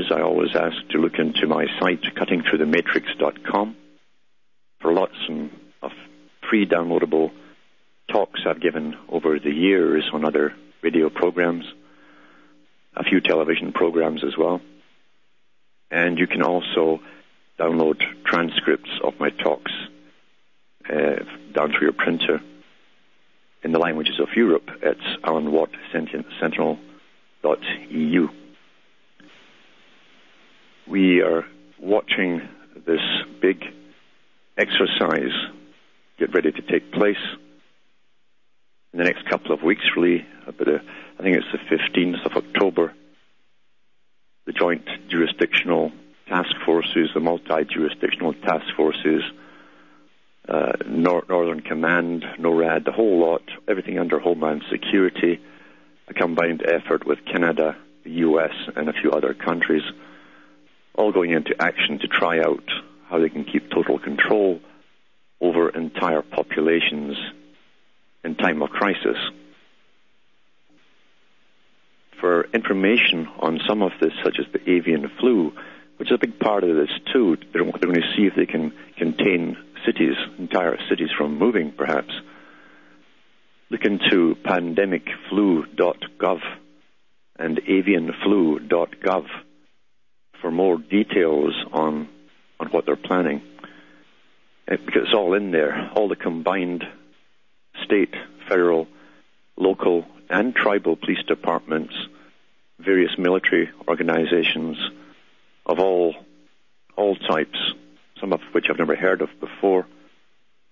Newcomers, I always ask to look into my site, cuttingthroughthematrix.com, for lots of free downloadable talks I've given over the years on other radio programs, a few television programs as well. And you can also download transcripts of my talks uh, down through your printer in the languages of Europe. It's Alan Watt Sentient Sentinel.eu. We are watching this big exercise get ready to take place in the next couple of weeks, really. About a, I think it's the 15th of October. The joint jurisdictional task forces, the multi-jurisdictional task forces, uh, Nor- Northern Command, NORAD, the whole lot, everything under Homeland Security, a combined effort with Canada, the US, and a few other countries, all going into action to try out how they can keep total control over entire populations in time of crisis. For information on some of this, such as the avian flu, which is a big part of this too, they're, they're going to see if they can contain cities, entire cities from moving, perhaps. Look into pandemicflu.gov and avianflu.gov for more details on on what they're planning. Uh, Because it's all in there, all the combined state, federal, local, and tribal police departments, various military organizations of all all types, some of which I've never heard of before,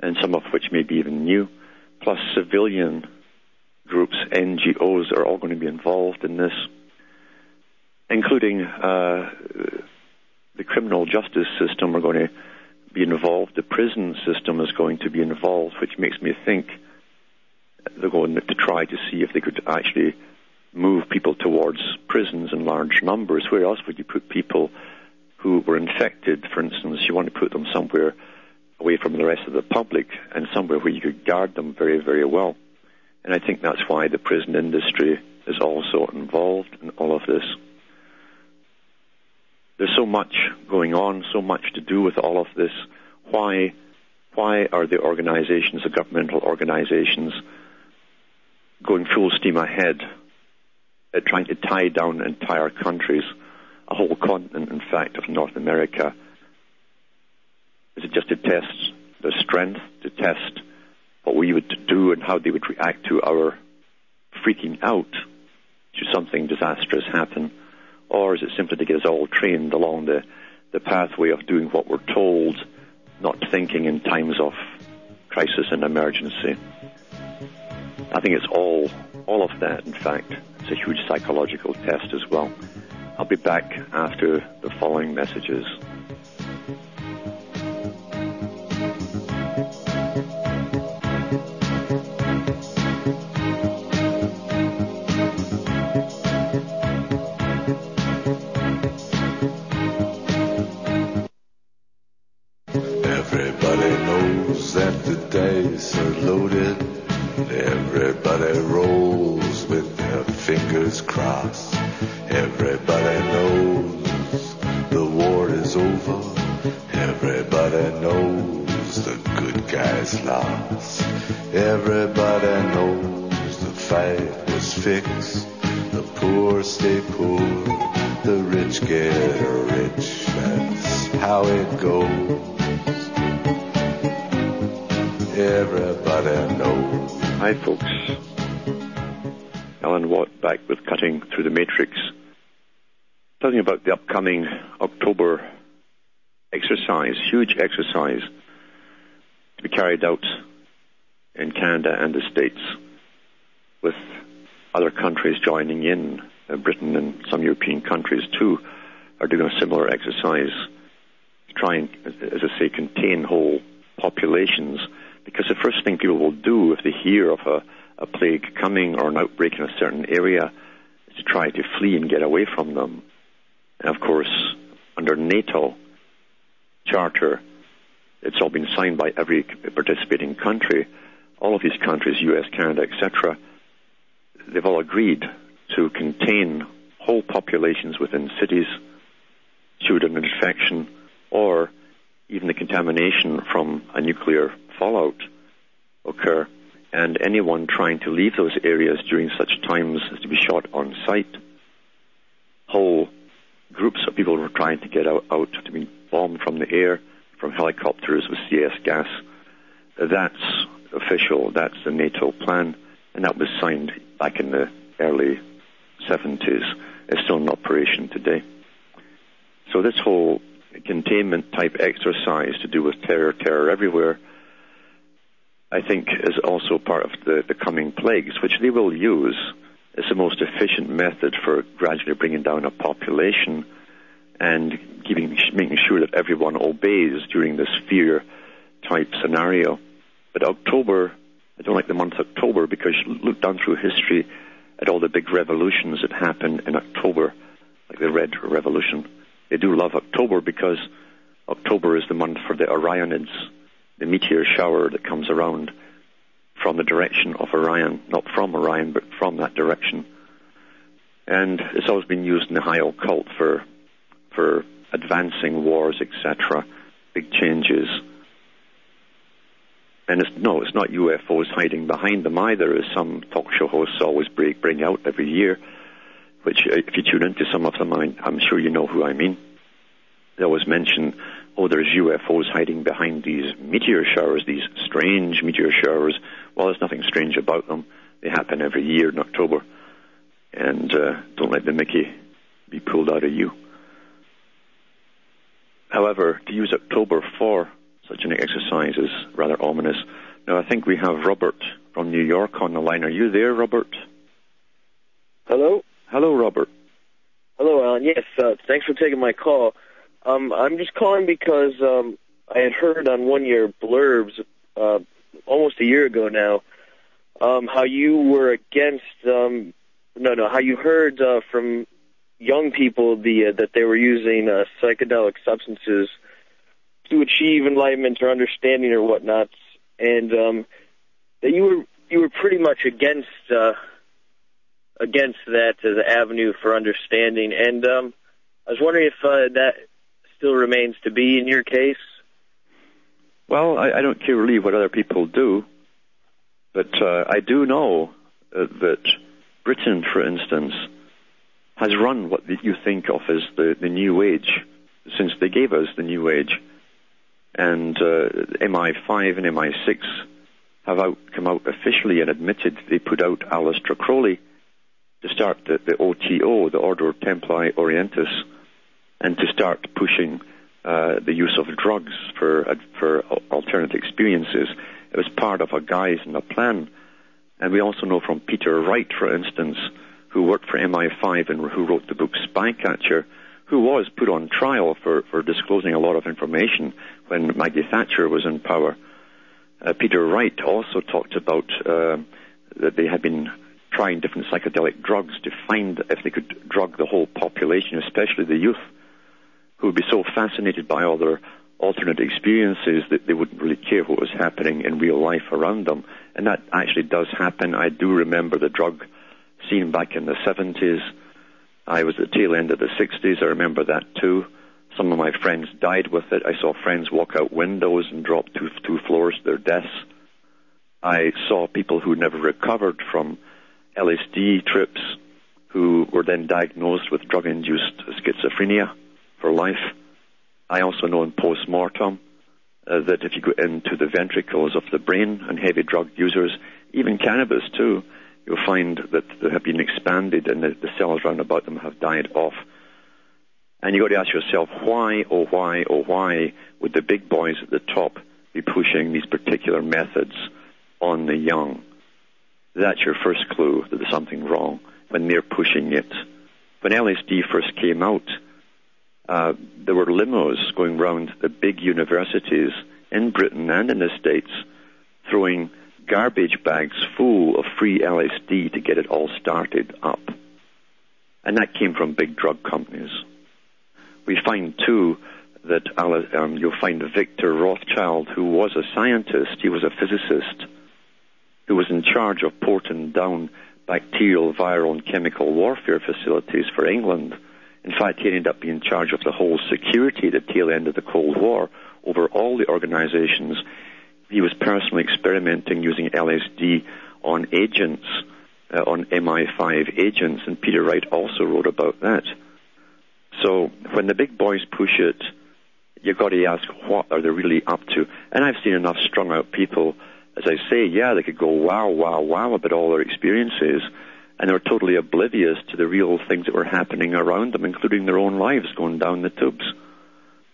and some of which may be even new, plus civilian groups, NGOs are all going to be involved in this, including uh, the criminal justice system are going to be involved, the prison system is going to be involved, which makes me think they're going to try to see if they could actually move people towards prisons in large numbers. Where else would you put people who were infected, for instance? You want to put them somewhere away from the rest of the public and somewhere where you could guard them very, very well. And I think that's why the prison industry is also involved in all of this. There's so much going on, so much to do with all of this. Why, why are the organizations, the governmental organizations, going full steam ahead at trying to tie down entire countries, a whole continent, in fact, of North America? Is it just to test their strength, to test what we would do and how they would react to our freaking out should something disastrous happen? Or is it simply to get us all trained along the, the pathway of doing what we're told, not thinking in times of crisis and emergency? I think it's all, all of that, in fact. It's a huge psychological test as well. I'll be back after the following messages. Other countries joining in. Uh, Britain and some European countries too are doing a similar exercise to try and, as I say, contain whole populations. Because the first thing people will do if they hear of a, a plague coming or an outbreak in a certain area is to try to flee and get away from them. And of course, under NATO charter, it's all been signed by every participating country. All of these countries, US, Canada, etc., they've all agreed to contain whole populations within cities an infection or even the contamination from a nuclear fallout occur. And anyone trying to leave those areas during such times is to be shot on sight. Whole groups of people were trying to get out, out to be bombed from the air, from helicopters with CS gas. That's official. That's the NATO plan, and that was signed back in the early 70s. It's still in operation today. So this whole containment type exercise to do with terror, terror everywhere, I think is also part of the, the coming plagues, which they will use as the most efficient method for gradually bringing down a population and keeping, making sure that everyone obeys during this fear type scenario. But October, I don't like the month October because look down through history at all the big revolutions that happen in October, like the Red Revolution. They do love October because October is the month for the Orionids, the meteor shower that comes around from the direction of Orion, not from Orion, but from that direction. And it's always been used in the high occult for for advancing wars, etc., big changes. And it's, no, it's not UFOs hiding behind them either, as some talk show hosts always bring, bring out every year, which uh, if you tune into some of them, I'm sure you know who I mean. They always mention, oh, there's UFOs hiding behind these meteor showers, these strange meteor showers. Well, there's nothing strange about them. They happen every year in October. And uh, don't let the Mickey be pulled out of you. However, to use October for such an exercise is rather ominous. Now, I think we have Robert from New York on the line. Are you there, Robert? Hello? Hello, Robert. Hello, Alan. Yes, uh, thanks for taking my call. Um, I'm just calling because um, I had heard on one of your blurbs uh, almost a year ago now um, how you were against, um, no, no, how you heard uh, from young people the uh, that they were using uh, psychedelic substances to achieve enlightenment or understanding or whatnot, and um, that you were you were pretty much against uh, against that as an avenue for understanding. And um, I was wondering if uh, that still remains to be in your case. Well, I, I don't care really what other people do, but uh, I do know uh, that Britain, for instance, has run what you think of as the, the New Age since they gave us the New Age. And uh, MI5 and MI6 have out, come out officially and admitted they put out Aleister Crowley to start the, the OTO, the Ordo Templi Orientis, and to start pushing uh, the use of drugs for uh, for alternate experiences. It was part of a guise and a plan. And we also know from Peter Wright, for instance, who worked for MI5 and who wrote the book Spycatcher, who was put on trial for, for disclosing a lot of information when Maggie Thatcher was in power. Uh, Peter Wright also talked about uh, that they had been trying different psychedelic drugs to find if they could drug the whole population, especially the youth, who would be so fascinated by all their alternate experiences that they wouldn't really care what was happening in real life around them. And that actually does happen. I do remember the drug scene back in the 70s. I was at the tail end of the 60s. I remember that too. Some of my friends died with it. I saw friends walk out windows and drop two, two floors to their deaths. I saw people who never recovered from LSD trips who were then diagnosed with drug-induced schizophrenia for life. I also know in post-mortem uh, that if you go into the ventricles of the brain and heavy drug users, even cannabis too, you'll find that they have been expanded and the, the cells around about them have died off. And you've got to ask yourself, why, oh why, oh why would the big boys at the top be pushing these particular methods on the young? That's your first clue that there's something wrong when they're pushing it. When LSD first came out, uh, there were limos going around the big universities in Britain and in the States throwing garbage bags full of free LSD to get it all started up. And that came from big drug companies. We find too that um, you'll find Victor Rothschild, who was a scientist, he was a physicist, who was in charge of Porton Down bacterial, viral, and chemical warfare facilities for England. In fact, he ended up being in charge of the whole security at the tail end of the Cold War over all the organizations he was personally experimenting using LSD on agents, uh, on MI5 agents, and Peter Wright also wrote about that. So when the big boys push it, you've got to ask what are they really up to. And I've seen enough strung out people, as I say, yeah, they could go wow, wow, wow about all their experiences, and they're totally oblivious to the real things that were happening around them, including their own lives going down the tubes.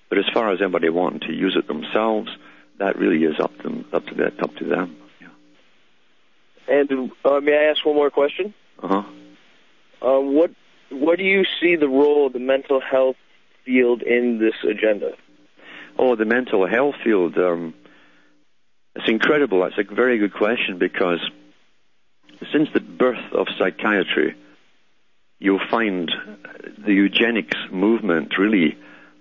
But as far as anybody wanting to use it themselves, that really is up to them, up to that, up to them. Yeah. And uh, may I ask one more question? Uh-huh. Uh, what what do you see the role of the mental health field in this agenda? Oh, the mental health field. Um, it's incredible. That's a very good question because since the birth of psychiatry, you'll find the eugenics movement really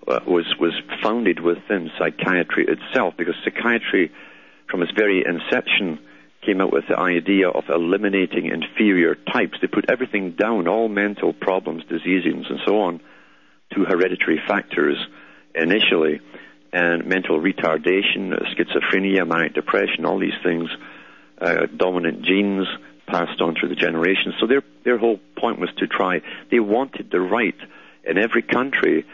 uh, was was founded within psychiatry itself, because psychiatry, from its very inception, came up with the idea of eliminating inferior types. They put everything down, all mental problems, diseases, and so on, to hereditary factors initially, and mental retardation, schizophrenia, manic depression, all these things, uh, dominant genes passed on through the generations. So their their whole point was to try. They wanted the right in every country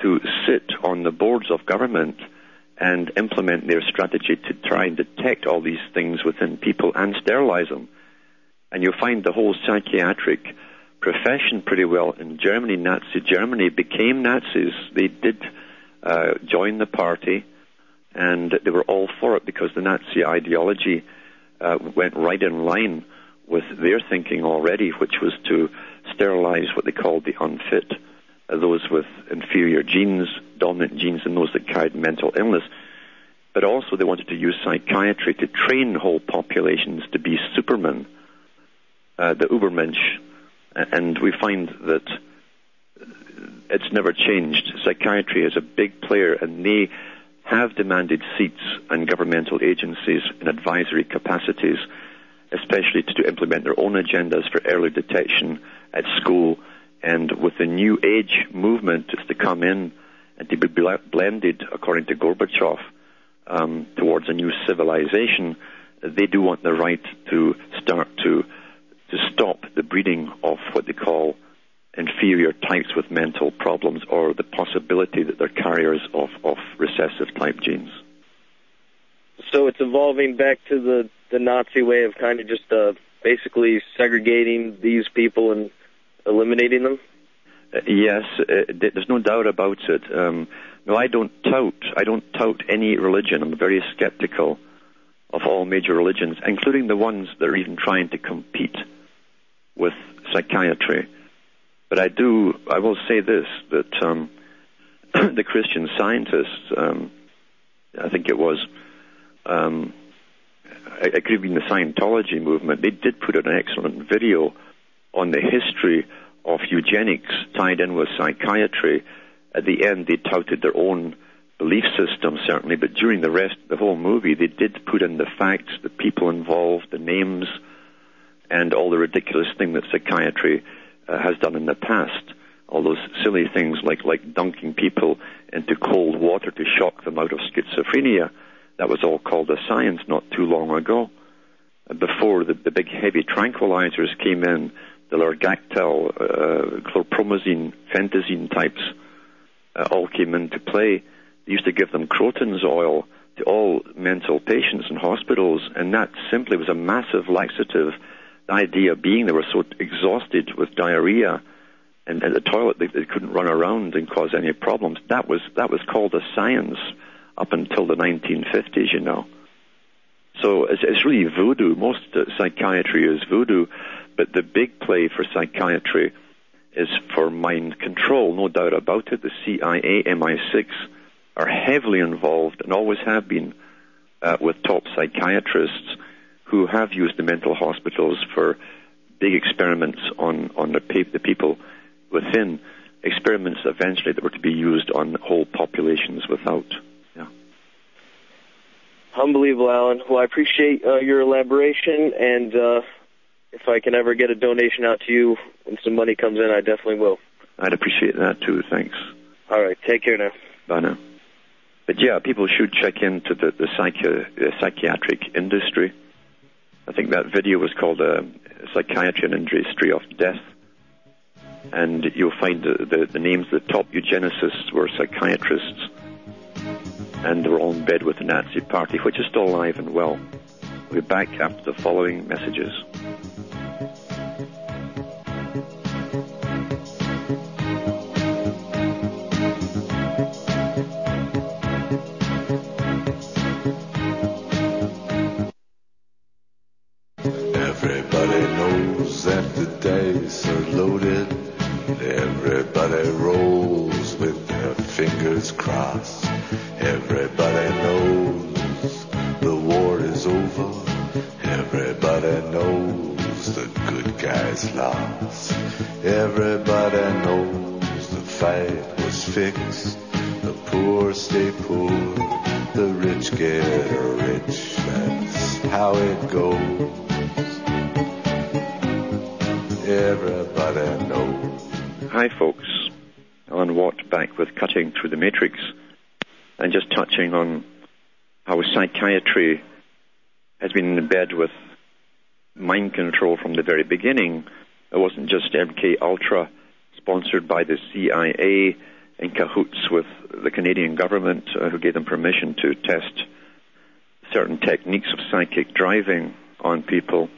to sit on the boards of government and implement their strategy to try and detect all these things within people and sterilize them. And you'll find the whole psychiatric profession pretty well in Germany. Nazi Germany became Nazis. They did uh, join the party, and they were all for it because the Nazi ideology uh, went right in line with their thinking already, which was to sterilize what they called the unfit those with inferior genes, dominant genes, and those that carried mental illness. But also, they wanted to use psychiatry to train whole populations to be supermen, uh, the Ubermensch. And we find that it's never changed. Psychiatry is a big player, and they have demanded seats in governmental agencies in advisory capacities, especially to implement their own agendas for early detection at school and with the new age movement to come in and to be blended, according to Gorbachev, um, towards a new civilization, they do want the right to start to to stop the breeding of what they call inferior types with mental problems or the possibility that they're carriers of, of recessive type genes. So it's evolving back to the, the Nazi way of kind of just uh, basically segregating these people and eliminating them? Yes, uh, there's no doubt about it. Um, no, I don't tout. I don't tout any religion. I'm very skeptical of all major religions, including the ones that are even trying to compete with psychiatry. But I do. I will say this: that um, the Christian scientists, um, I think it was, um, it could have been the Scientology movement. They did put out an excellent video on the history of eugenics tied in with psychiatry. At the end, they touted their own belief system, certainly, but during the rest, of the whole movie, they did put in the facts, the people involved, the names, and all the ridiculous thing that psychiatry uh, has done in the past. All those silly things like, like dunking people into cold water to shock them out of schizophrenia. That was all called a science not too long ago. Before the, the big heavy tranquilizers came in, the Largactil, uh, chlorpromazine, phenothiazine types, uh, all came into play. They used to give them Croton's oil to all mental patients in hospitals, and that simply was a massive laxative. The idea being they were so exhausted with diarrhea and at the toilet they, they couldn't run around and cause any problems. That was that was called a science up until the 1950s, you know. So it's, it's really voodoo. Most psychiatry is voodoo, but the big play for psychiatry is for mind control, no doubt about it. The CIA, MI6 are heavily involved and always have been uh, with top psychiatrists who have used the mental hospitals for big experiments on, on the, pe- the people within, experiments eventually that were to be used on whole populations without. Yeah. Unbelievable, Alan. Well, I appreciate uh, your elaboration, and uh, if I can ever get a donation out to you when some money comes in, I definitely will. I'd appreciate that too. Thanks. All right. Take care now. Bye now. But yeah, people should check into the, the psychi- uh, psychiatric industry. I think that video was called uh, Psychiatry and Industry of Death. And you'll find the, the, the names of the top eugenicists were psychiatrists. And they were all in bed with the Nazi Party, which is still alive and well. We'll be back after the following messages. Guys. Everybody knows the fight was fixed. The poor stay poor. The rich get rich. That's how it goes. Everybody knows. Hi, folks. Alan Watt back with Cutting Through the Matrix and just touching on how psychiatry has been in bed with mind control from the very beginning. It wasn't just MK Ultra sponsored by the CIA in cahoots with the Canadian government uh, who gave them permission to test certain techniques of psychic driving on people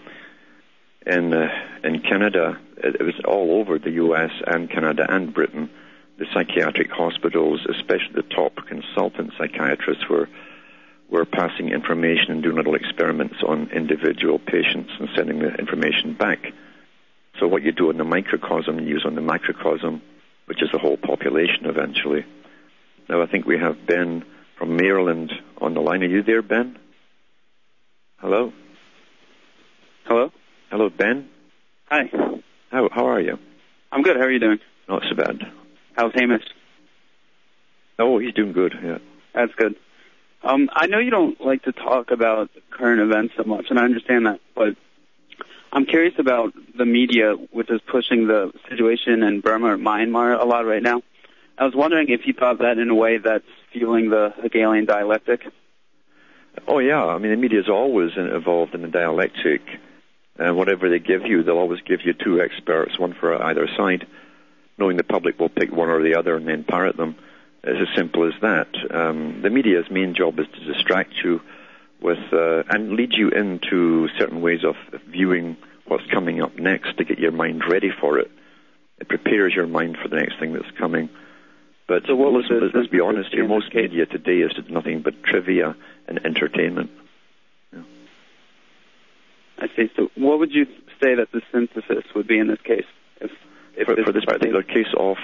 in uh, in Canada. It, it was all over the U.S. and Canada and Britain. The psychiatric hospitals, especially the top consultant psychiatrists, were were passing information and doing little experiments on individual patients and sending the information back. So what you do in the microcosm, you use on the macrocosm, which is the whole population eventually. Now I think we have Ben from Maryland on the line. Are you there, Ben? Hello. Hello. Hello, Ben. Hi. How how are you? I'm good. How are you doing? Not so bad. How's Hamish? Oh, he's doing good. Yeah. That's good. Um, I know you don't like to talk about current events so much, and I understand that, but I'm curious about the media, which is pushing the situation in Burma or Myanmar a lot right now. I was wondering if you thought that in a way that's fueling the Hegelian dialectic. Oh yeah. I mean, the media is always involved in the dialectic, and whatever they give you, they'll always give you two experts, one for either side, knowing the public will pick one or the other and then parrot them. It's as simple as that. Um, the media's main job is to distract you with uh, and lead you into certain ways of viewing what's coming up next to get your mind ready for it. It prepares your mind for the next thing that's coming. But So what was let's, let's be honest here. Most media today is nothing but trivia and entertainment. Yeah. I see. So, what would you say that the synthesis would be in this case? If, if For, for this particular case of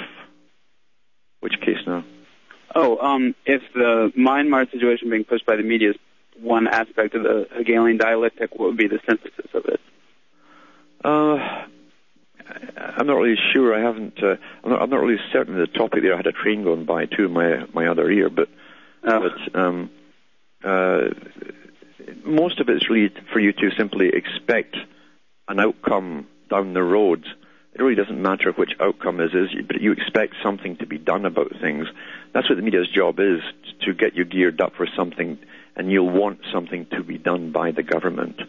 which case now? Oh, um, if the Myanmar situation being pushed by the media is one aspect of the Hegelian dialectic, what would be the synthesis of it? Uh, I'm not really sure. I haven't. Uh, I'm, not, I'm not really certain of the topic there. I had a train going by too my my other ear, but Oh. But um, uh, most of it's really for you to simply expect an outcome down the road. It really doesn't matter which outcome it is, but you expect something to be done about things. That's what the media's job is, to get you geared up for something, and you'll want something to be done by the government.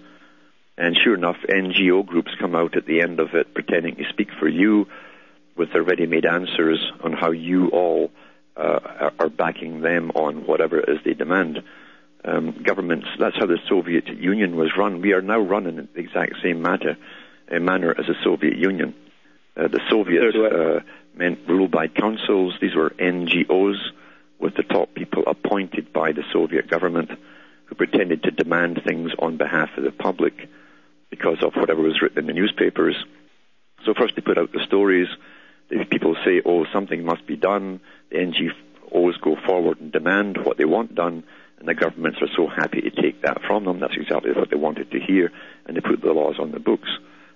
And sure enough, NGO groups come out at the end of it pretending to speak for you with their ready-made answers on how you all uh, are- backing them on whatever it is they demand. Um, governments, that's how the Soviet Union was run. We are now run in the exact same matter, uh, manner as the Soviet Union. Uh, the Soviets Third uh, meant ruled by councils. These were NGOs with the top people appointed by the Soviet government who pretended to demand things on behalf of the public because of whatever was written in the newspapers. So first they put out the stories. The people say, oh, something must be done. The NGOs go forward and demand what they want done, and the governments are so happy to take that from them. That's exactly what they wanted to hear, and they put the laws on the books.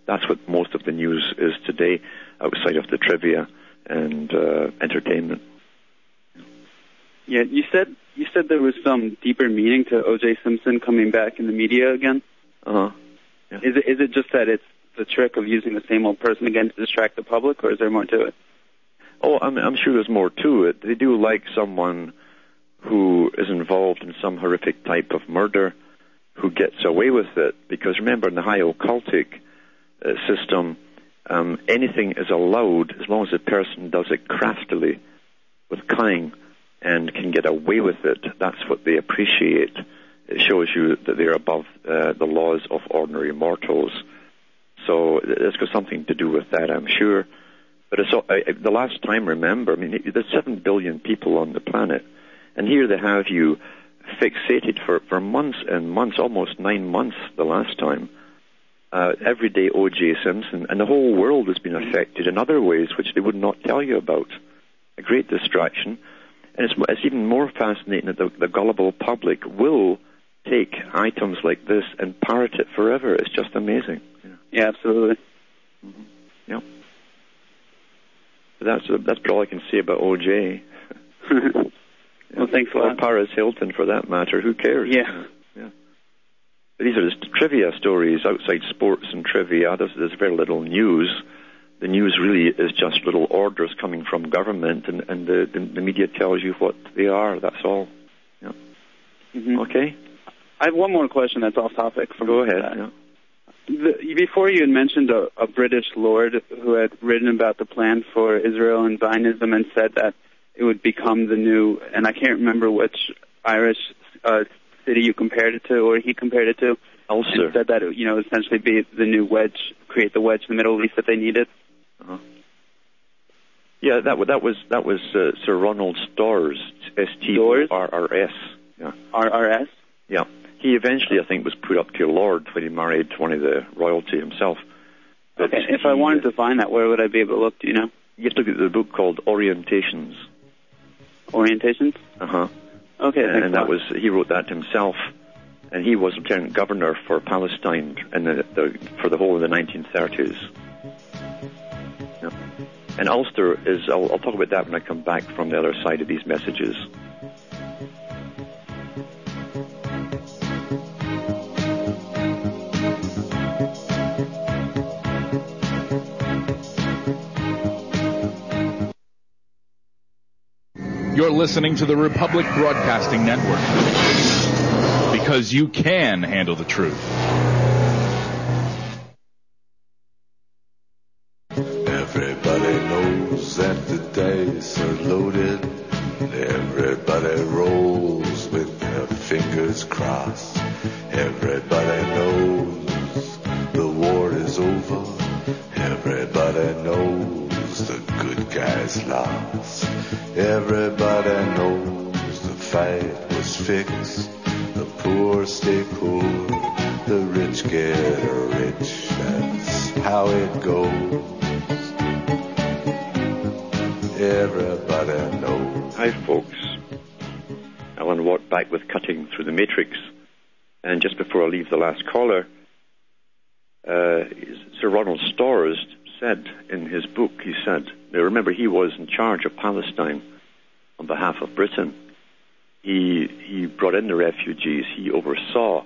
That's what most of the news is today, outside of the trivia and uh, entertainment. Yeah, you said you said there was some deeper meaning to O.J. Simpson coming back in the media again. Uh-huh. Is it is it just that it's the trick of using the same old person again to distract the public, or is there more to it? Oh, I'm, I'm sure there's more to it. They do like someone who is involved in some horrific type of murder who gets away with it. Because remember, in the high occultic uh, system, um, anything is allowed as long as the person does it craftily, with cunning, and can get away with it. That's what they appreciate. It shows you that they're above uh, the laws of ordinary mortals. So it's got something to do with that, I'm sure. But it's, I- the last time, remember, I mean, there's seven billion people on the planet, and here they have you fixated for, for months and months, almost nine months the last time. Uh, everyday O.J. Simpson, and the whole world has been affected in other ways which they would not tell you about. A great distraction. And it's, it's even more fascinating that the, the gullible public will take items like this and parrot it forever. It's just amazing. Yeah. Yeah, absolutely. Mm-hmm. Yep. But that's that's all I can say about OJ. well, thanks a Or lot. Paris Hilton, for that matter. Who cares? Yeah. But these are just trivia stories outside sports and trivia. There's, there's very little news. The news really is just little orders coming from government, and, and the, the, the media tells you what they are. That's all. Mhm. Okay. I have one more question that's off topic. From Go ahead. Yeah. The, before you had mentioned a, a British lord who had written about the plan for Israel and Zionism and said that it would become the new, and I can't remember which Irish uh, city you compared it to, or he compared it to, Ulster. said that it would, you know essentially be the new wedge, create the wedge in the Middle East that they needed. Uh-huh. Yeah, that that was that was uh, Sir Ronald Storrs, S T O R R S. Yeah. RRS. Yeah. He eventually, I think, was put up to a lord when he married one of the royalty himself. But Okay. If I wanted to find that, where would I be able to look? Do you know? you have to look at the book called Orientations. Orientations. Uh huh. Okay. thanks and that was he wrote that himself, and he was lieutenant governor for Palestine in the, the for the whole of the 1930s. And Ulster is I'll, I'll talk about that when I come back from the other side of these messages. You're listening to the Republic Broadcasting Network. Because you can handle the truth. Uh, Sir Ronald Storrs said in his book, he said, now remember he was in charge of Palestine on behalf of Britain. he he brought in the refugees. He oversaw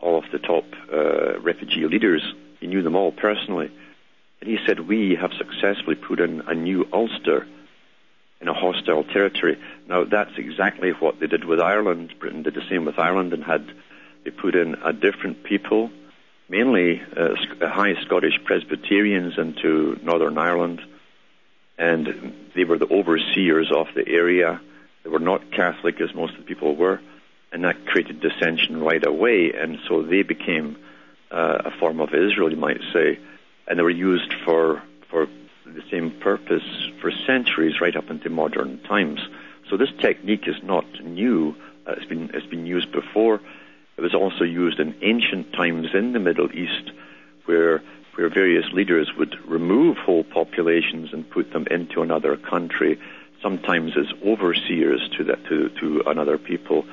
all of the top uh, refugee leaders. He knew them all personally, and he said, "We have successfully put in a new Ulster in a hostile territory." Now that's exactly what they did with Ireland. Britain did the same with Ireland and had they put in a different people, mainly uh, high Scottish Presbyterians into Northern Ireland, and they were the overseers of the area they were not Catholic, as most of the people were, and that created dissension right away. And so they became uh, a form of Israel, you might say, and they were used for for the same purpose for centuries, right up into modern times. So this technique is not new. Uh, it's been it's been used before. It was also used in ancient times in the Middle East, where where various leaders would remove whole populations and put them into another country sometimes as overseers to, that, to, to another people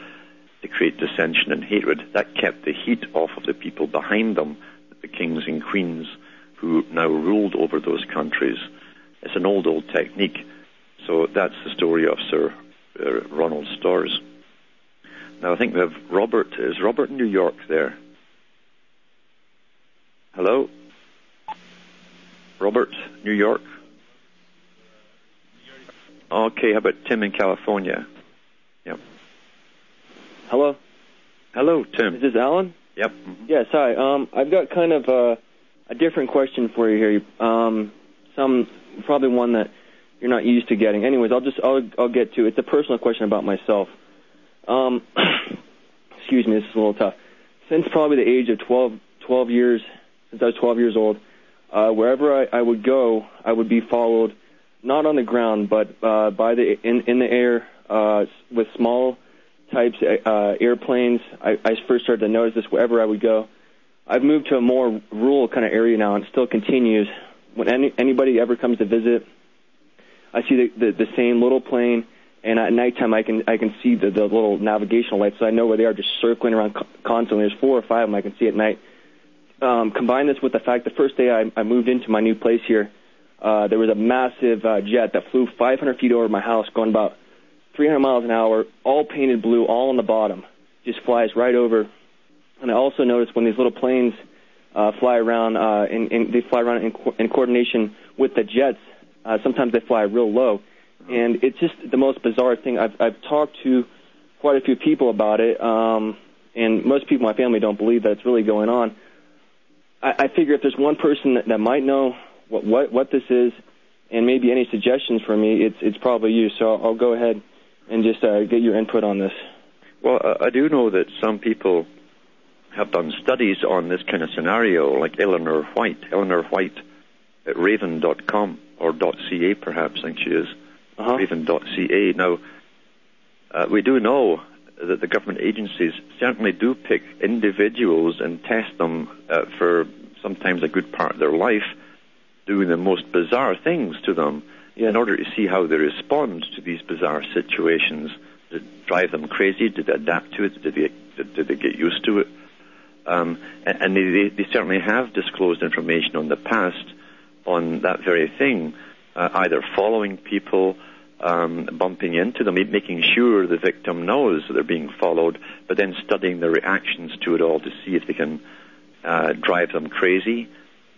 to create dissension and hatred. That kept the heat off of the people behind them, the kings and queens who now ruled over those countries. It's an old, old technique. So that's the story of Sir uh, Ronald Storrs. Now I think we have Robert. Is Robert in New York there? Hello? Robert, New York? Okay, how about Tim in California? Yep. Hello. Hello, Tim. Is this Alan? Yep. Mm-hmm. Yes. Hi. Um, I've got kind of a, a different question for you here. Um, some probably one that you're not used to getting. Anyways, I'll just I'll I'll get to. It. It's a personal question about myself. Um, excuse me. This is a little tough. Since probably the age of 12, 12 years, since I was 12 years old, uh, wherever I, I would go, I would be followed not on the ground, but uh, by the in in the air uh, with small types uh, airplanes. I, I first started to notice this wherever I would go. I've moved to a more rural kind of area now, and it still continues. When any, anybody ever comes to visit, I see the, the the same little plane, and at nighttime I can I can see the the little navigational lights, so I know where they are, just circling around constantly. There's four or five of them I can see at night. Um, combine this with the fact the first day I, I moved into my new place here, uh, there was a massive uh, jet that flew 500 feet over my house, going about 300 miles an hour, all painted blue, all on the bottom, just flies right over. And I also noticed when these little planes uh, fly around, uh, and, and they fly around in, co- in coordination with the jets. Uh, sometimes they fly real low, and it's just the most bizarre thing. I've, I've talked to quite a few people about it, um, and most people in my family don't believe that it's really going on. I, I figure if there's one person that, that might know what what, what this is, and maybe any suggestions for me, it's it's probably you. So I'll, I'll go ahead and just uh, get your input on this. Well, I do know that some people have done studies on this kind of scenario, like Eleanor White. Eleanor White at raven.com or .ca, perhaps, I think she is. Uh-huh. Raven.ca. Now, uh, we do know that the government agencies certainly do pick individuals and test them uh, for sometimes a good part of their life doing the most bizarre things to them in order to see how they respond to these bizarre situations. Did it drive them crazy? Did they adapt to it? Did they, did, did they get used to it? Um, and, and they, they, certainly have disclosed information on the past on that very thing, uh, either following people, um, bumping into them, making sure the victim knows that they're being followed, but then studying their reactions to it all to see if they can uh, drive them crazy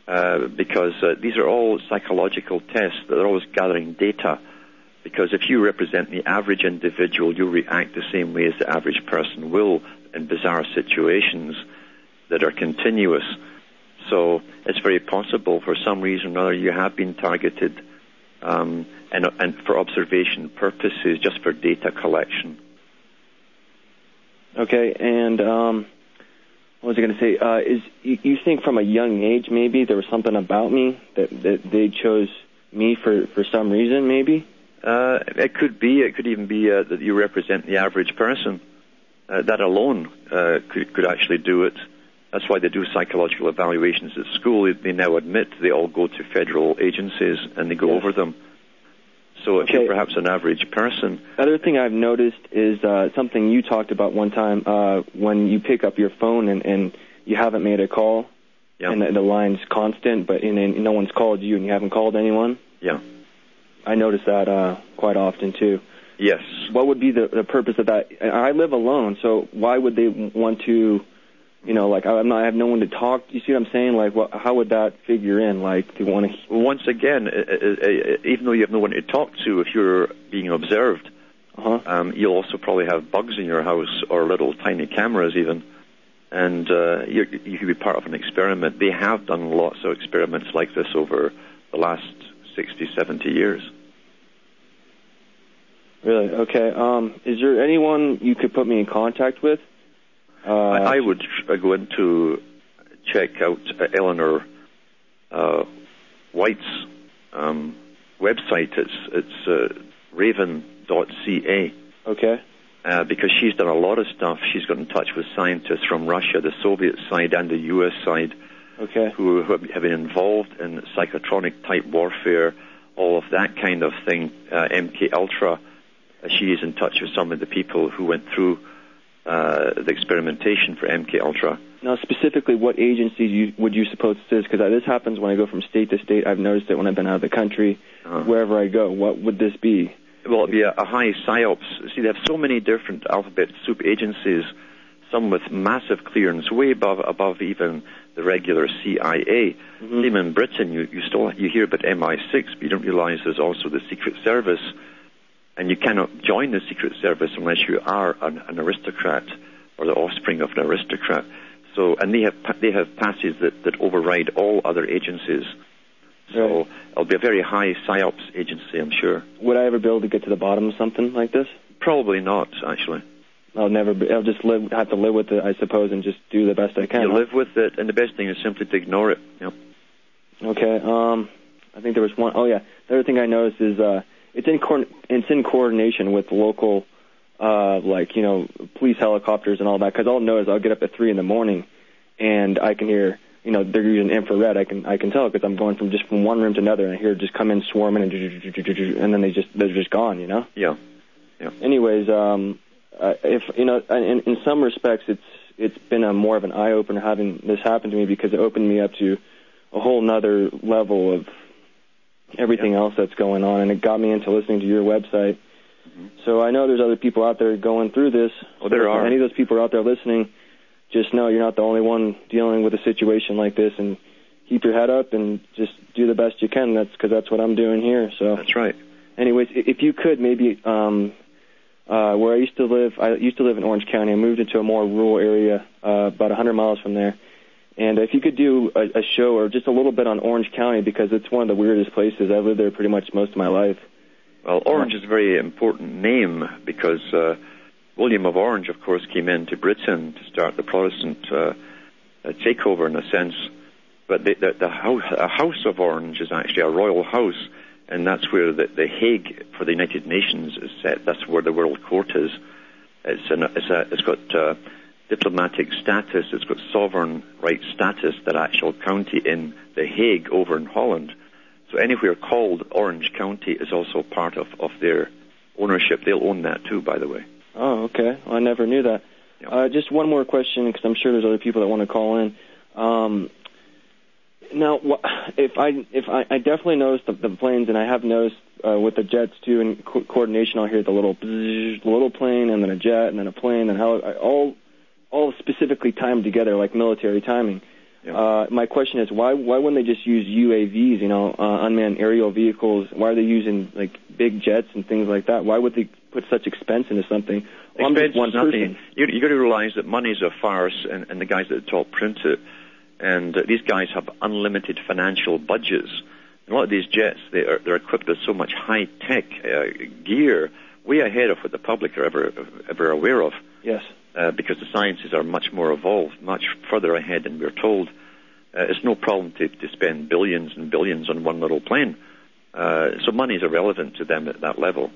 uh, because uh, these are all psychological tests that are always gathering data. Because if you represent the average individual, you react the same way as the average person will in bizarre situations that are continuous. So it's very possible, for some reason or another, you have been targeted, um, and, and for observation purposes, just for data collection. Okay, and um, what was I going to say? Uh, is you, you think from a young age maybe there was something about me that that they chose me for for some reason maybe? Uh, it could be. It could even be uh, that you represent the average person. Uh, that alone uh, could could actually do it. That's why they do psychological evaluations at school. They now admit they all go to federal agencies and they go Yes. over them. So if Okay. you're perhaps an average person, Other thing I've noticed is uh, something you talked about one time uh, when you pick up your phone and, and you haven't made a call yeah, and the, the line's constant, but and, and no one's called you and you haven't called anyone. yeah, I notice that uh, quite often too. Yes. What would be the, the purpose of that? I live alone, so why would they want to, you know, like I'm not, I have no one to talk. You see what I'm saying? Like, what, how would that figure in? Like, do you want to? Once again, uh, uh, uh, even though you have no one to talk to, if you're being observed, Uh-huh. um, you'll also probably have bugs in your house or little tiny cameras even, and uh, you you could be part of an experiment. They have done lots of experiments like this over the last 60, 70 years. Really? Okay. Um, is there anyone you could put me in contact with? Uh, I, I would uh, go into check out uh, Eleanor uh, White's um, website. It's it's uh, raven.ca. Okay. Uh, because she's done a lot of stuff. She's got in touch with scientists from Russia, the Soviet side, and the U.S. side, Okay. who have have been involved in psychotronic type warfare, all of that kind of thing. Uh, MK Ultra. She is in touch with some of the people who went through uh, the experimentation for MK Ultra. Now, specifically, what agencies you, would you suppose this is? Because this happens when I go from state to state. I've noticed it when I've been out of the country. Uh-huh. Wherever I go, what would this be? Well, it'd be a, a high psyops. See, they have so many different alphabet soup agencies, some with massive clearance, way above above even the regular CIA. Mhm. Even in Britain, you, you still you hear about MI6, but you don't realize there's also the Secret Service, and you cannot join the Secret Service unless you are an, an aristocrat or the offspring of an aristocrat. So, and they have they have passes that, that override all other agencies. So Right. it'll be a very high psyops agency, I'm sure. Would I ever be able to get to the bottom of something like this? Probably not, actually. I'll never. Be, I'll just live, have to live with it, I suppose, and just do the best I can. You live with it, and the best thing is simply to ignore it. Yep. Okay. Um, I think there was one oh yeah. The other thing I noticed is uh, it's in coord- it's in coordination with local, uh, like you know, police helicopters and all that. Because all I'll know is I'll get up at three in the morning, and I can hear you know they're using infrared. I can I can tell because I'm going from just from one room to another, and I hear it just come in swarming and and then they just they're just gone. You know. Yeah. Anyways, um, uh, if you know, in, in some respects, it's it's been a more of an eye opener having this happen to me because it opened me up to a whole nother level of everything else that's going on, and it got me into listening to your website. So I know there's other people out there going through this. Oh, there are. Any of those people out there listening, just know you're not the only one dealing with a situation like this, and keep your head up and just do the best you can. That's because that's what I'm doing here. So That's right. anyways, if you could maybe um, uh, where I used to live, I used to live in Orange County. I moved into a more rural area, uh, about 100 miles from there. And if you could do a, a show or just a little bit on Orange County because it's one of the weirdest places. I've lived there pretty much most of my life. Well, Orange is a very important name because uh, William of Orange, of course, came into Britain to start the Protestant uh, uh, takeover in a sense. But the, the, the house, House of Orange is actually a royal house, and that's where the, the Hague for the United Nations is set. That's where the World Court is. It's, an, it's, a, it's got uh, diplomatic status. It's got sovereign right status. That actual county in the Hague over in Holland. So anywhere called Orange County is also part of, of their ownership. They'll own that too, by the way. Oh, okay. Well, I never knew that. Yeah. Uh, just one more question, because I'm sure there's other people that want to call in. Um, now, if I if I, I definitely noticed the, the planes, and I have noticed uh, with the jets too, and co- coordination, I'll hear the little bzzz, little plane, and then a jet, and then a plane, and how all all specifically timed together like military timing. Yeah. Uh, my question is why why wouldn't they just use UAVs, you know, uh, unmanned aerial vehicles? Why are they using like big jets and things like that? Why would they put such expense into something? Well, Expense one is nothing. You, you got to realize that money's a farce, and, and the guys at the top print it. And uh, these guys have unlimited financial budgets. And a lot of these jets, they are, they're equipped with so much high tech uh, gear, way ahead of what the public are ever ever aware of. Yes. Uh, because the sciences are much more evolved, much further ahead than we're told. Uh, it's no problem to, to spend billions and billions on one little plane. Uh, so money is irrelevant to them at that level.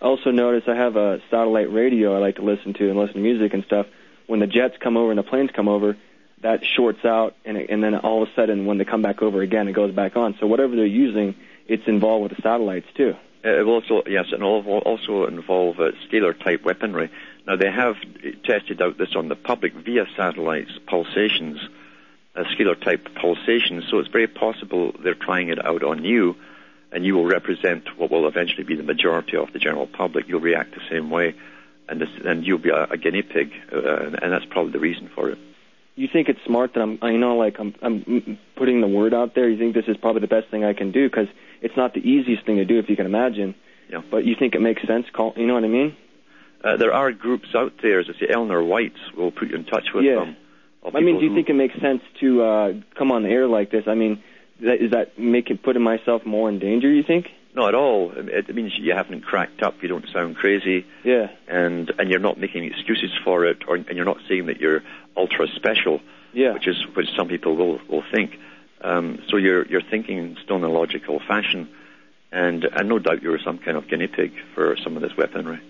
Also notice I have a satellite radio I like to listen to and listen to music and stuff. When the jets come over and the planes come over, that shorts out, and, it, and then all of a sudden when they come back over again, it goes back on. So whatever they're using, it's involved with the satellites too. Uh, it will also, yes, and also involve uh, scalar type weaponry. Now they have tested out this on the public via satellites, pulsations, uh, scalar type pulsations. So it's very possible they're trying it out on you. and you will represent what will eventually be the majority of the general public. You'll react the same way, and this, and you'll be a, a guinea pig, uh, and, and that's probably the reason for it. You think it's smart that I'm, I know, like I'm, I'm putting the word out there. You think this is probably the best thing I can do because it's not the easiest thing to do, if you can imagine. Yeah. But you think it makes sense? Call, you know what I mean? Uh, there are groups out there, as I say, Eleanor White will put you in touch with Yeah. them. I mean, do you think it makes sense to uh, come on the air like this? I mean, that, is that making putting myself more in danger? You think? Not at all. It it means you haven't cracked up. You don't sound crazy, Yeah. and and you're not making excuses for it, or and you're not saying that you're ultra special, Yeah. which is which some people will will think. Um, so you're you're thinking still in a logical fashion, and and no doubt you're some kind of guinea pig for some of this weaponry.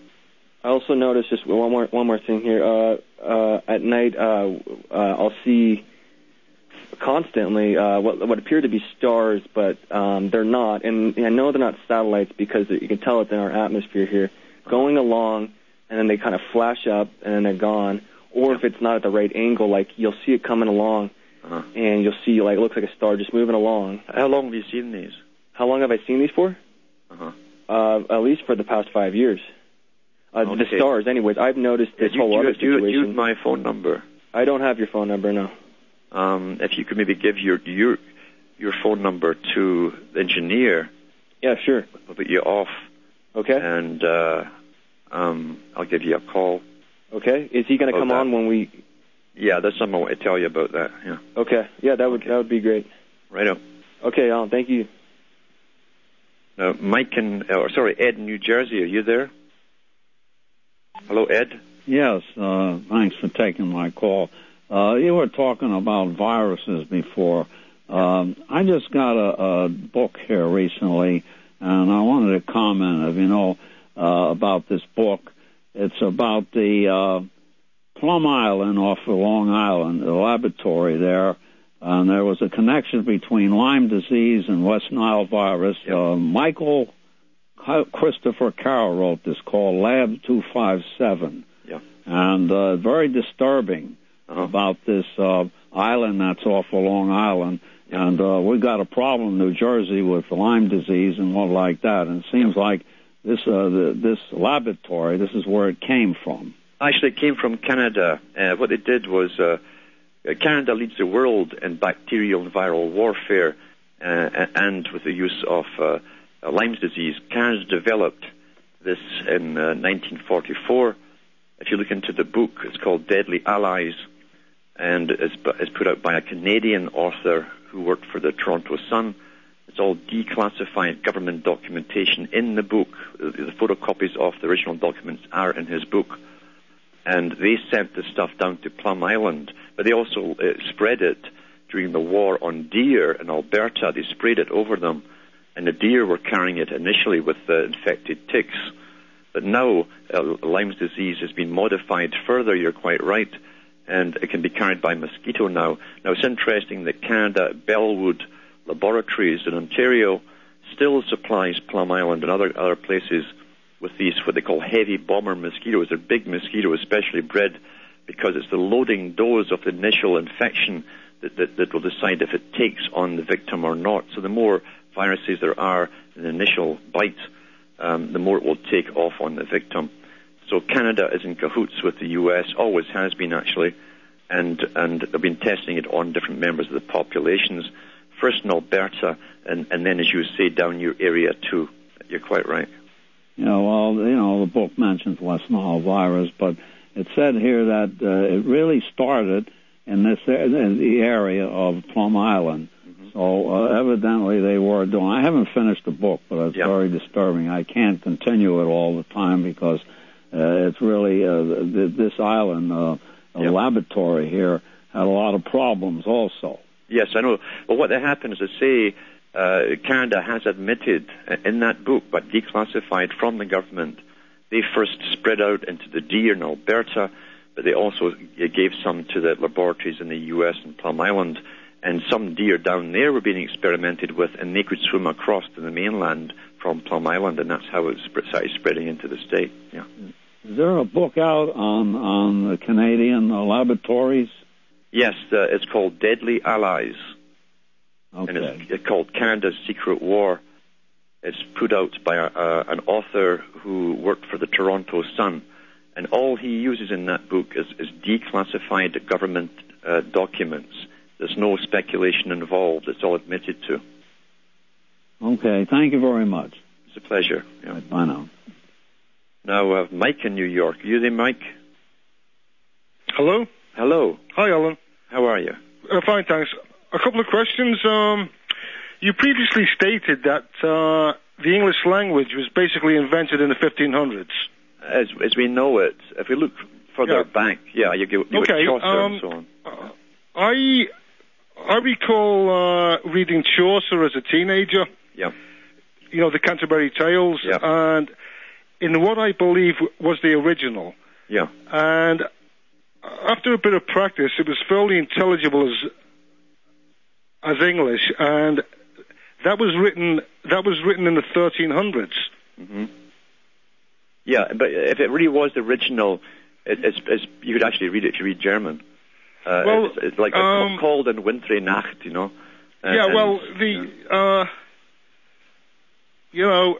I also noticed just one more one more thing here. Uh, uh, at night, uh, uh, I'll see constantly uh, what what appear to be stars, but um, they're not. And I know they're not satellites because you can tell it's in our atmosphere here, going along, and then they kind of flash up and then they're gone. Or if it's not at the right angle, like you'll see it coming along, Uh-huh. and you'll see like it looks like a star just moving along. How long have you seen these? How long have I seen these for? Uh-huh. Uh, at least for the past five years. Uh, The stars, anyways. I've noticed this you- whole you- other you- do you my phone number? I don't have your phone number, no. Um, if you could maybe give your your your phone number to the engineer, Yeah, sure. we'll put you off, Okay. and uh, um, I'll give you a call. Okay. Is he going to come that. on when we? Yeah, that's something I want to tell you about that. Yeah, Okay. Yeah, that would Okay. that would be great. right up. Okay, Alan. Thank you. Now, Mike in, or sorry, Ed in New Jersey, are you there? Hello, Ed. Yes, uh, thanks for taking my call. Uh, you were talking about viruses before. Um, I just got a, a book here recently, and I wanted to comment, if you know, uh, about this book. It's about the uh, Plum Island off of Long Island, the laboratory there, and there was a connection between Lyme disease and West Nile virus. Uh, Michael Christopher Carroll wrote this called Lab 257 Yeah. and uh, very disturbing Uh-huh. about this uh, island that's off of Long Island. And uh, we've got a problem in New Jersey with Lyme disease and what like that. And it seems like this uh, the, this laboratory, this is where it came from. Actually, it came from Canada. Uh, what they did was uh, Canada leads the world in bacterial and viral warfare uh, and with the use of uh, Lyme's disease. Canada developed this in uh, 1944. If you look into the book, it's called Deadly Allies, and it's, it's put out by a Canadian author who worked for the Toronto Sun. It's all declassified government documentation in the book. The the photocopies of the original documents are in his book and they sent the stuff down to Plum Island, but they also uh, spread it during the war on deer in Alberta. They sprayed it over them, and the deer were carrying it initially with the infected ticks. But now uh, Lyme's disease has been modified further. You're quite right, and it can be carried by mosquito now. Now it's interesting that Canada Bellwood Laboratories in Ontario still supplies Plum Island and other other places with these what they call heavy bomber mosquitoes. They're big mosquitoes, especially bred because it's the loading dose of the initial infection that, that, that will decide if it takes on the victim or not. So the more viruses there are in the initial bite, um, the more it will take off on the victim. So Canada is in cahoots with the U.S., always has been actually, and and they've been testing it on different members of the populations. First in Alberta, and, and then, as you say, down your area too. You're quite right. You know, well, you know, the book mentions West Nile virus, but it said here that uh, it really started in this in the area of Plum Island. So uh, evidently they were doing. I haven't finished the book, but it's Yeah. very disturbing. I can't continue it all the time because uh, it's really uh, th- this island, uh, a Yeah. laboratory here, had a lot of problems also. Yes, I know. But what happened is, say, uh, Canada has admitted in that book, but declassified from the government, they first spread out into the deer in Alberta, but they also gave some to the laboratories in the U.S. and Plum Island, and some deer down there were being experimented with, and they could swim across to the mainland from Plum Island, and that's how it started spreading into the state. Yeah. Is there a book out on on the Canadian uh, laboratories? Yes, uh, it's called Deadly Allies. and it's, it's called Canada's Secret War. It's put out by a, uh, an author who worked for the Toronto Sun, and all he uses in that book is, is declassified government uh, documents. There's no speculation involved. It's all admitted to. Okay, thank you very much. It's a pleasure. Yeah. Bye now. Now, uh, Mike in New York. Are you there, Mike? Hello? Hello. Hi, Alan. How are you? Uh, fine, thanks. A couple of questions. Um, you previously stated that uh, the English language was basically invented in the 1500s. As, as we know it, if we look further Yeah. back, yeah, you, get you Okay, got Chaucer um, and so on. I I recall uh, reading Chaucer as a teenager. Yeah. You know the Canterbury Tales, Yeah. and in what I believe was the original. Yeah. And after a bit of practice, it was fairly intelligible as as English, and that was written that was written in the 1300s. Mm-hmm. Yeah, but if it really was the original, it, it's, it's, you could actually read it if you read German. Uh, Well, it's, it's like um, cold and wintry Nacht, you know. And- yeah, well, the uh, you know,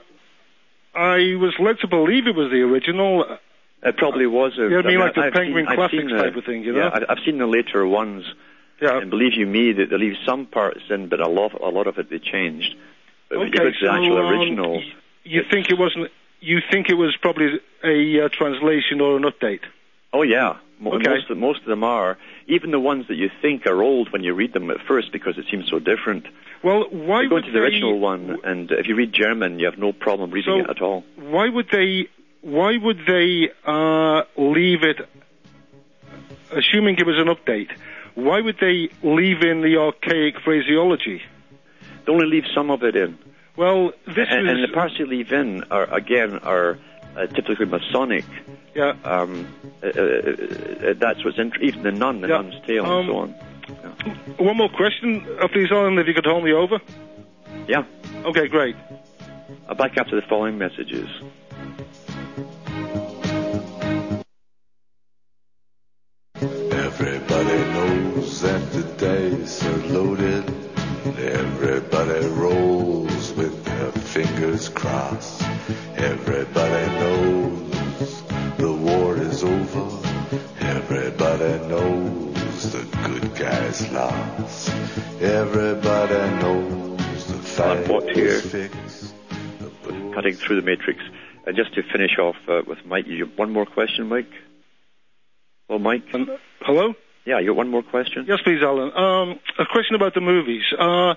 I was led to believe it was the original. It probably was. A, You know what I mean, like the I've Penguin seen, Classics the- type of thing, you know? Yeah, I've, I've seen the later ones. Yeah. And believe you me, that they leave some parts in, but a lot, a lot of it they changed. But Okay, go to the so, actual um, original, You think it wasn't? You think it was probably a uh, translation or an update? oh yeah, Okay. most of, most of them are. Even the ones that you think are old when you read them at first, because it seems so different. Well, why you go would into the they, original one, and if you read German, you have no problem reading So- it at all. Why would they? Why would they uh, leave it? Assuming it was an update, why would they leave in the archaic phraseology? They only leave some of it in. Well, this and, is and the parts you leave in are again are uh, typically Masonic. yeah. Um, uh, uh, uh, that's what's int- even the nun, the Yeah, nun's tale, um, and so on. One more question, uh, please, Alan, if you could hold me over. Yeah, Okay, great. I'll back after the following messages. Everybody knows that the dice are loaded. Everybody rolls with their fingers crossed. Everybody knows the war is over. Everybody knows the good guys lost. Everybody knows the fight Watt here. is fixed. Cutting through the matrix. And just to finish off uh, with Mike, you one more question, Mike? Well, Mike? Hello? Yeah, you got one more question? Yes, please, Alan. Um, a question about the movies. Uh,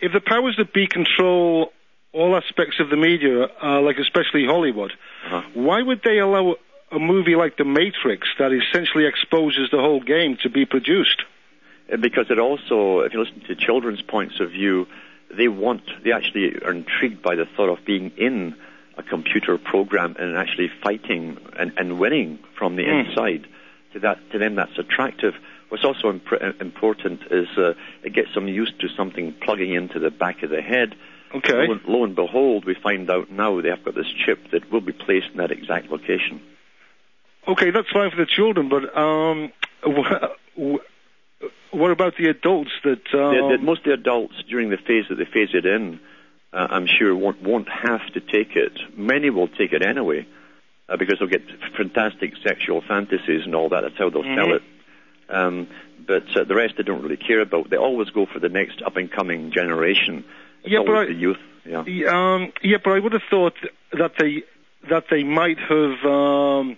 if the powers that be control all aspects of the media, uh, like especially Hollywood, Uh-huh. why would they allow a movie like The Matrix that essentially exposes the whole game to be produced? Uh, Because it also, if you listen to children's points of view, they want, they actually are intrigued by the thought of being in a computer program and actually fighting and, and winning from the Mm. inside. To that, to them, that's attractive. What's also imp- important is uh, it gets them used to something plugging into the back of the head. Okay. Lo and, lo and behold, we find out now they have got this chip that will be placed in that exact location. Okay, that's fine for the children, but um, wh- wh- what about the adults that? Um, the, the, most of the adults during the phase that they phase it in, uh, I'm sure won't, won't have to take it. Many will take it anyway uh, because they'll get fantastic sexual fantasies and all that. That's how they'll sell Mhm. it. Um, but uh, the rest they don't really care about. They always go for the next up and coming generation. It's Yeah, but I- the youth. Yeah. Yeah, Um, yeah, but I would have thought that they that they might have um,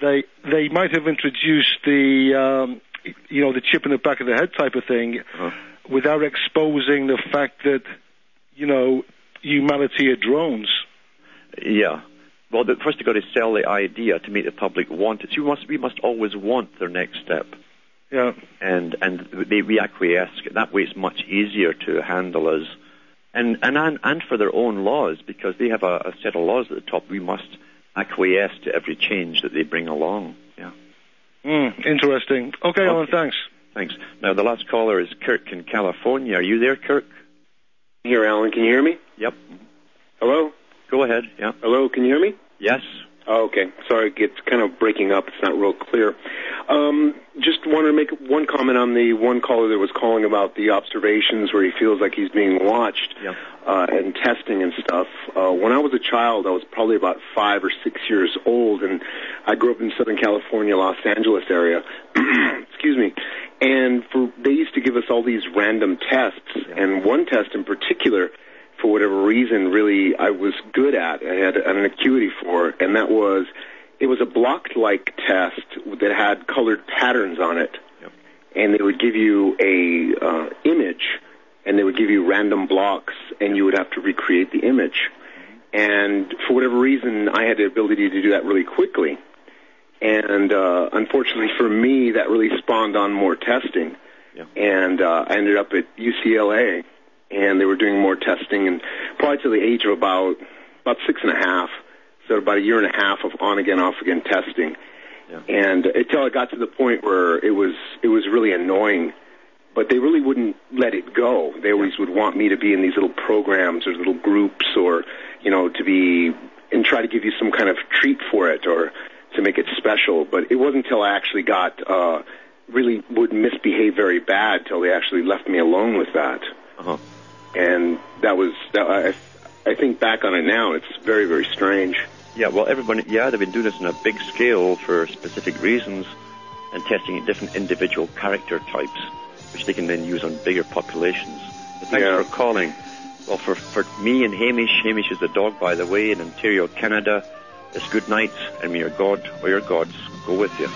they they might have introduced the um, you know the chip in the back of the head type of thing Uh-huh. without exposing the fact that you know humanity are drones. Yeah. Well, the, first you've got to sell the idea to make the public want it. So we must, we must always want their next step. Yeah. and and they we acquiesce. That way, it's much easier to handle us, and and and, and for their own laws because they have a, a set of laws at the top. We must acquiesce to every change that they bring along. Yeah. Mm, interesting. Okay, Alan, thanks. Thanks. Now the last caller is Kirk in California. Are you there, Kirk? Here, Alan. Can you hear me? Yep. Hello? Go ahead. Yeah. Hello, can you hear me? Yes. Oh, okay. Sorry, it's kind of breaking up. It's not real clear. Um, just wanted to make one comment on the one caller that was calling about the observations where he feels like he's being watched Yeah. uh, and testing and stuff. Uh, when I was a child, I was probably about five or six years old, and I grew up in Southern California, Los Angeles area. Excuse me. And for they used to give us all these random tests, and one test in particular for whatever reason, really I was good at. I had an acuity for, and that was it was a blocked-like test that had colored patterns on it, and they would give you a uh, image, and they would give you random blocks, and you would have to recreate the image. And for whatever reason, I had the ability to do that really quickly. And uh, unfortunately for me, that really spawned on more testing. And uh, I ended up at UCLA, and they were doing more testing, and probably to the age of about about six and a half, so about a year and a half of on again, off again testing. And until it got to the point where it was it was really annoying, but they really wouldn't let it go. They always would want me to be in these little programs or little groups, or you know, to be and try to give you some kind of treat for it or to make it special. But it wasn't until I actually got uh, really would misbehave very bad till they actually left me alone with that. Uh-huh. And that was that, I I think back on it now, it's very very strange. Yeah, well, everybody, yeah, they've been doing this on a big scale for specific reasons and testing different individual character types, which they can then use on bigger populations. But thanks Yeah. for calling. Well, for, for me and Hamish, Hamish is the dog, by the way, in Ontario, Canada, it's good night, and may your God or your gods go with you.